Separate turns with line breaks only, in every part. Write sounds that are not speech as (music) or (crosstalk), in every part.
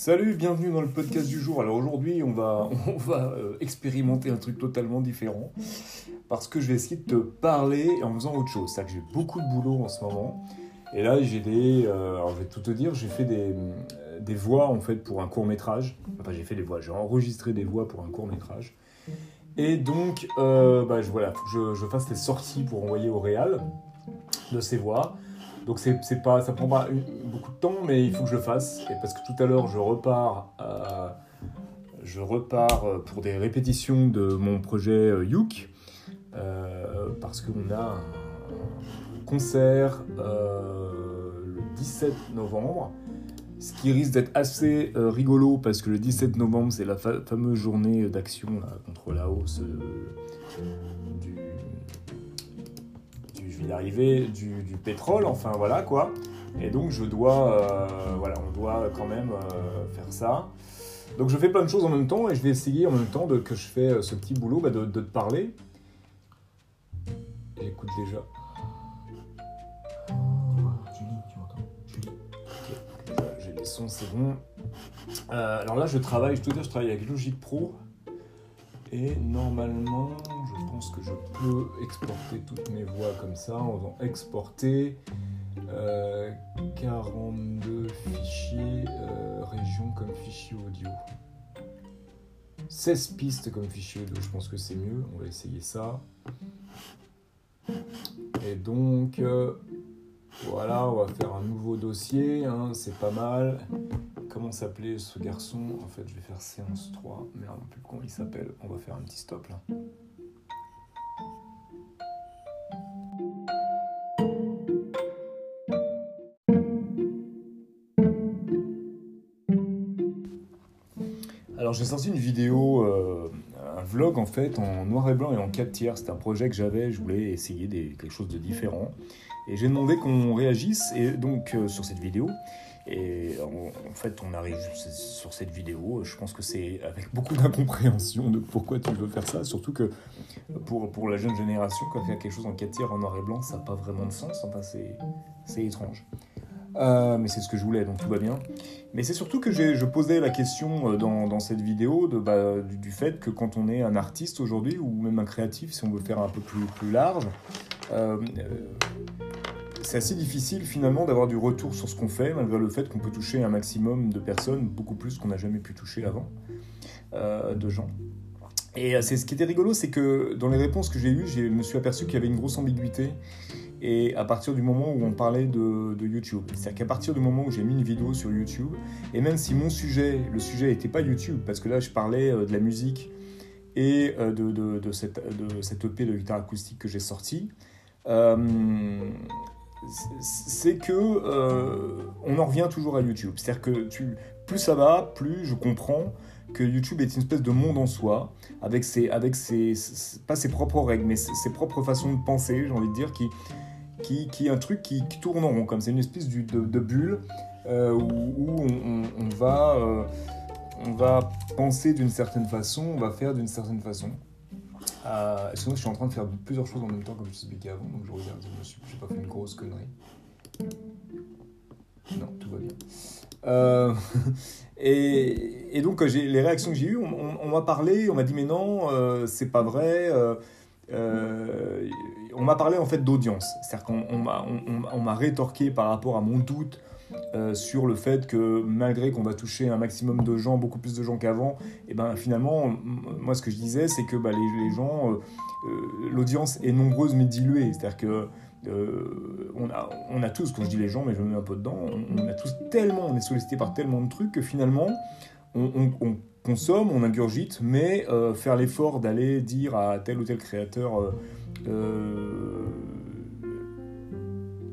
Salut, bienvenue dans le podcast du jour. Alors aujourd'hui, on va, (laughs) on va euh, expérimenter un truc totalement différent parce que je vais essayer de te parler en faisant autre chose. C'est-à-dire que j'ai beaucoup de boulot en ce moment. Et là, j'ai des. euh, alors, je vais tout te dire, j'ai fait des, des voix en fait pour un court métrage. Enfin, j'ai fait des voix, j'ai enregistré des voix pour un court métrage. Et donc, euh, bah, je, voilà, faut que je, je fasse les sorties pour envoyer au réal de ces voix. Donc c'est pas, ça prend pas beaucoup de temps, mais il faut que je le fasse. Et parce que tout à l'heure, je repars, euh, je repars euh, pour des répétitions de mon projet euh, euh, parce qu'on a un concert le 17 novembre. Ce qui risque d'être assez rigolo parce que le 17 novembre, c'est la fa- fameuse journée d'action contre la hausse euh, du, du- pétrole, enfin voilà quoi. Et donc je dois, euh, voilà, on doit quand même euh, faire ça. Donc je fais plein de choses en même temps et je vais essayer en même temps de, que je fais euh, ce petit boulot bah, de, de te parler. J'écoute déjà. J'ai les sons, c'est bon. Euh, alors là, je travaille, je te dis, je travaille avec Logic Pro. Et normalement, je que je peux exporter toutes mes voix comme ça en faisant exporter euh, 42 fichiers euh, région comme fichier audio. 16 pistes comme fichier audio, je pense que c'est mieux. On va essayer ça. Et donc, euh, voilà, on va faire un nouveau dossier, hein, c'est pas mal. Comment s'appelait ce garçon? En fait, je vais faire séance 3. Merde, plus comment il s'appelle. On va faire un petit stop là. Alors j'ai sorti une vidéo, euh, un vlog en fait, en noir et blanc et en 4 tiers. C'était un projet que j'avais, je voulais essayer quelque chose de différent. Et j'ai demandé qu'on réagisse et donc euh, sur cette vidéo. Et en, fait, on arrive sur cette vidéo. Je pense que c'est avec beaucoup d'incompréhension de pourquoi tu veux faire ça. Surtout que pour, pour la jeune génération, quand il y a quelque chose en 4 tiers en noir et blanc, ça n'a pas vraiment de sens. Enfin, c'est étrange. Euh, mais c'est ce que je voulais, donc tout va bien. Mais c'est surtout que je posais la question euh, dans, cette vidéo bah, du, fait que quand on est un artiste aujourd'hui, ou même un créatif, si on veut faire un peu plus, large, euh, c'est assez difficile finalement d'avoir du retour sur ce qu'on fait, malgré le fait qu'on peut toucher un maximum de personnes, beaucoup plus qu'on n'a jamais pu toucher avant, de gens. Et c'est ce qui était rigolo, c'est que dans les réponses que j'ai eues, je me suis aperçu qu'il y avait une grosse ambiguïté. Et à partir du moment où on parlait de, YouTube, c'est-à-dire qu'à partir du moment où j'ai mis une vidéo sur YouTube, et même si mon sujet, le sujet n'était pas YouTube, parce que là je parlais euh, de la musique et euh, de, cette, cette EP de guitare acoustique que j'ai sortie, euh, c'est que on en revient toujours à YouTube. C'est-à-dire que plus ça va, plus je comprends que YouTube est une espèce de monde en soi, avec ses, avec ses, pas ses propres règles, mais ses propres façons de penser, j'ai envie de dire, qui, qui, qui est un truc qui, tourne en rond, comme c'est une espèce de, bulle euh, où, on, va, euh, on va penser d'une certaine façon, on va faire d'une certaine façon. Euh, sinon, je suis en train de faire plusieurs choses en même temps, comme je t'expliquais avant, donc je regarde, je j'ai pas fait une grosse connerie. Non, tout va bien. Euh, (laughs) et, et donc, les réactions que j'ai eues, on, m'a parlé, on m'a dit, mais non, euh, c'est pas vrai. On m'a parlé en fait d'audience. C'est-à-dire qu'on on m'a rétorqué par rapport à mon doute euh, sur le fait que malgré qu'on va toucher un maximum de gens, beaucoup plus de gens qu'avant, et ben finalement, moi ce que je disais, c'est que bah, les, gens, euh, euh, l'audience est nombreuse mais diluée. C'est-à-dire que on, a, tous, quand je dis les gens, mais je me mets un peu dedans, on, tous tellement, on est sollicité par tellement de trucs que finalement, on, on- on consomme, on ingurgite, mais faire l'effort d'aller dire à tel ou tel créateur euh,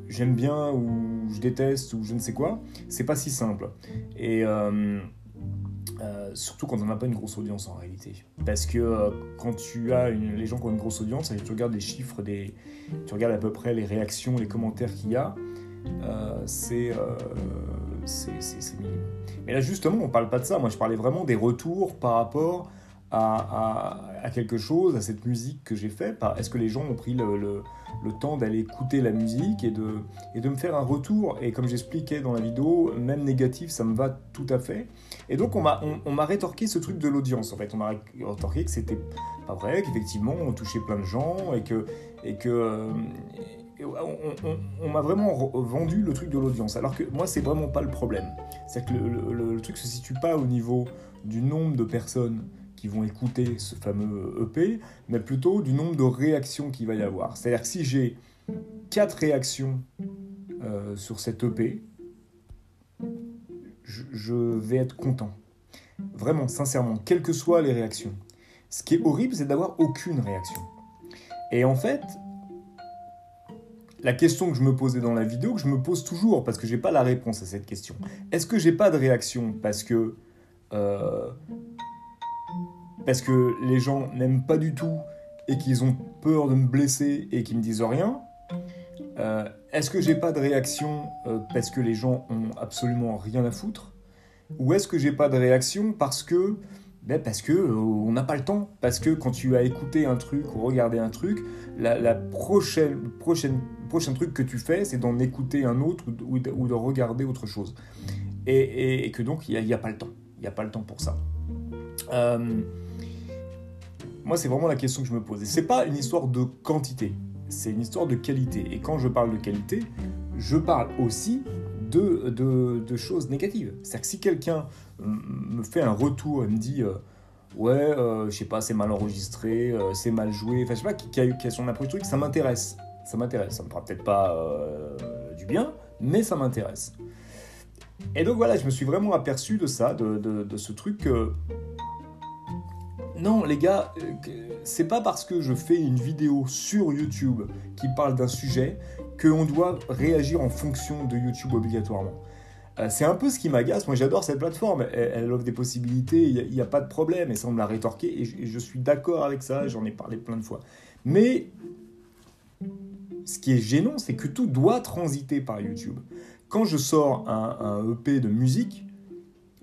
j'aime bien ou je déteste ou je ne sais quoi, c'est pas si simple. Et euh, euh, surtout quand on n'a pas une grosse audience en réalité. Parce que quand tu as une, les gens qui ont une grosse audience, et tu regardes les chiffres, des, tu regardes à peu près les réactions, les commentaires qu'il y a, euh, c'est minime. Mais là justement, on parle pas de ça. Moi, je parlais vraiment des retours par rapport à, quelque chose, à cette musique que j'ai fait. Par- Est-ce que les gens ont pris le, temps d'aller écouter la musique et de, me faire un retour? Et comme j'expliquais dans la vidéo, même négatif, ça me va tout à fait. Et donc on m'a rétorqué ce truc de l'audience. En fait, on m'a rétorqué que c'était pas vrai, qu'effectivement on touchait plein de gens et que euh, on, m'a vraiment vendu le truc de l'audience. Alors que moi, c'est vraiment pas le problème. C'est que le, le, truc se situe pas au niveau du nombre de personnes vont écouter ce fameux EP, mais plutôt du nombre de réactions qu'il va y avoir. C'est-à-dire que si j'ai quatre réactions euh, sur cet EP, je, je vais être content. Vraiment, sincèrement, quelles que soient les réactions. Ce qui est horrible, c'est d'avoir aucune réaction. Et en fait, la question que je me posais dans la vidéo, que je me pose toujours, parce que j'ai pas la réponse à cette question. Est-ce que j'ai pas de réaction parce que euh, parce que les gens n'aiment pas du tout et qu'ils ont peur de me blesser et qu'ils me disent rien euh, Est-ce que j'ai pas de réaction euh, parce que les gens ont absolument rien à foutre? Ou est-ce que j'ai pas de réaction parce que ben parce que on n'a pas le temps, parce que quand tu as écouté un truc ou regardé un truc, la, prochaine, prochaine, prochain truc que tu fais, c'est d'en écouter un autre ou de, regarder autre chose. Et, que donc, il n'y a, pas le temps. Il n'y a pas le temps pour ça. Euh, moi, c'est vraiment la question que je me pose. Et c'est pas une histoire de quantité, c'est une histoire de qualité. Et quand je parle de qualité, je parle aussi de, choses négatives. C'est-à-dire que si quelqu'un me fait un retour et me dit euh, ouais, euh, je sais pas, c'est mal enregistré, c'est mal joué, enfin je sais pas, qui, a, qui a son approche truc, ça m'intéresse ça m'intéresse. Ça me fera peut-être pas euh, du bien, mais ça m'intéresse. Et donc voilà, je me suis vraiment aperçu de ça, de, ce truc. Non, les gars, euh, c'est pas parce que je fais une vidéo sur YouTube qui parle d'un sujet qu'on doit réagir en fonction de YouTube obligatoirement. Euh, c'est un peu ce qui m'agace. Moi, j'adore cette plateforme. Elle, offre des possibilités. Il n'y a, pas de problème. Et ça, on me l'a rétorqué. Et je, et je suis d'accord avec ça. J'en ai parlé plein de fois. Mais ce qui est gênant, c'est que tout doit transiter par YouTube. Quand je sors un, EP de musique,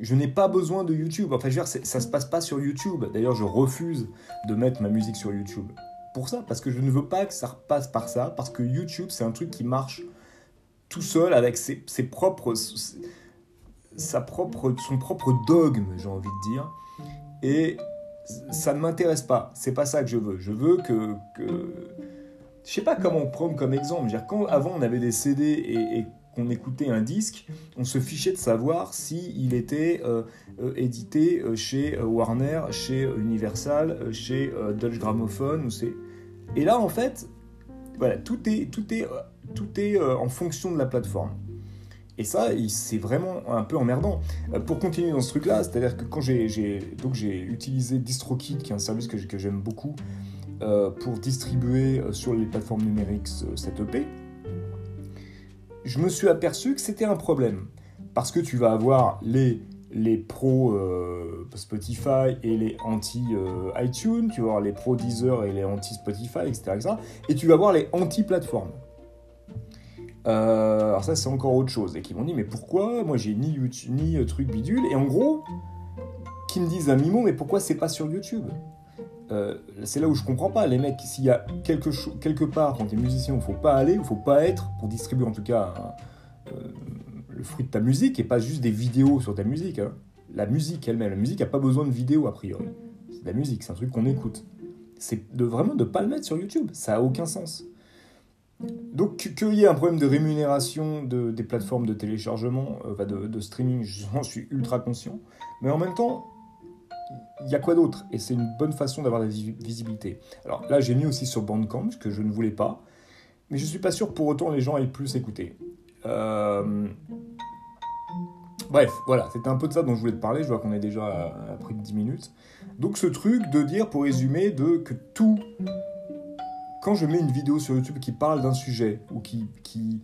je n'ai pas besoin de YouTube. Enfin, je veux dire, ça se passe pas sur YouTube. D'ailleurs, je refuse de mettre ma musique sur YouTube. Pour ça, parce que je ne veux pas que ça repasse par ça, parce que YouTube, c'est un truc qui marche tout seul avec ses, propres, sa propre, son propre dogme, j'ai envie de dire. Et ça ne m'intéresse pas. C'est pas ça que je veux. Je veux que, que je sais pas comment prendre comme exemple. Dire, quand avant on avait des CD et, qu'on écoutait un disque, on se fichait de savoir si il était euh, euh, édité euh, chez Warner, chez Universal, chez Dutch Gramophone. Ou. Et là, en fait, voilà, tout est, en fonction de la plateforme. Et ça, c'est vraiment un peu emmerdant. Pour continuer dans ce truc-là, c'est-à-dire que quand j'ai, j'ai utilisé DistroKid, qui est un service que, j'aime beaucoup, pour distribuer sur les plateformes numériques cette EP, je me suis aperçu que c'était un problème. Parce que tu vas avoir les, les pros euh, Spotify et les anti-iTunes, tu vas avoir les pros Deezer et les anti-Spotify, etc., Et tu vas avoir les anti-plateformes. alors ça c'est encore autre chose. Et qui m'ont dit mais pourquoi Moi j'ai ni YouTube, ni truc bidule. Et en gros, qui me disent à mi-mot mais pourquoi c'est pas sur YouTube? Euh, c'est là où je comprends pas. Les mecs, s'il y a quelque, quelque part quand tu es musicien où faut pas aller, il faut pas être, pour distribuer en tout cas euh, le fruit de ta musique, et pas juste des vidéos sur ta musique. Hein. La musique elle-même, la musique n'a pas besoin de vidéo a priori. C'est de la musique, c'est un truc qu'on écoute. C'est de vraiment de pas le mettre sur YouTube, ça a aucun sens. Donc qu'il y ait un problème de rémunération de, des plateformes de téléchargement, euh, de, de streaming, j'en suis ultra conscient. Mais en même temps, il y a quoi d'autre? Et c'est une bonne façon d'avoir de la visibilité. Alors là, j'ai mis aussi sur Bandcamp, ce que je ne voulais pas, mais je ne suis pas sûr pour autant les gens aient plus écouté. Euh, bref, voilà, c'était un peu de ça dont je voulais te parler, je vois qu'on est déjà à, près de 10 minutes. Donc ce truc de dire, pour résumer, de que tout... Quand je mets une vidéo sur YouTube qui parle d'un sujet, ou qui, qui,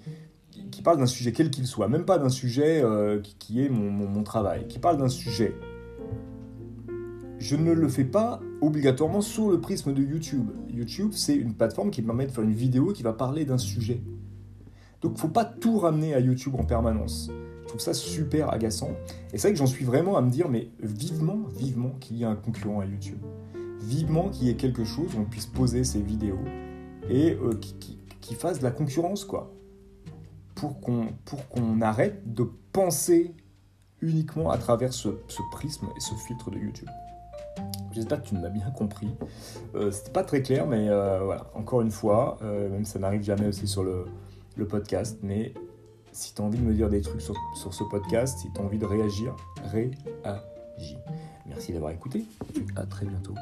parle d'un sujet quel qu'il soit, même pas d'un sujet euh, qui, est mon travail, qui parle d'un sujet, je ne le fais pas obligatoirement sur le prisme de YouTube. YouTube, c'est une plateforme qui permet de faire une vidéo qui va parler d'un sujet. Donc, faut pas tout ramener à YouTube en permanence. Je trouve ça super agaçant. Et c'est vrai que j'en suis vraiment à me dire, mais vivement, vivement qu'il y ait un concurrent à YouTube. Vivement qu'il y ait quelque chose où on puisse poser ces vidéos et euh, qui, fasse de la concurrence, quoi. Pour qu'on pour qu'on arrête de penser uniquement à travers ce prisme et ce filtre de YouTube. J'espère que tu m'as bien compris. Euh, C'était pas très clair, mais euh, voilà, encore une fois, euh, même ça n'arrive jamais aussi sur le, podcast, mais si tu as envie de me dire des trucs sur, sur ce podcast, si tu as envie de réagir, réagis. Merci d'avoir écouté. À très bientôt.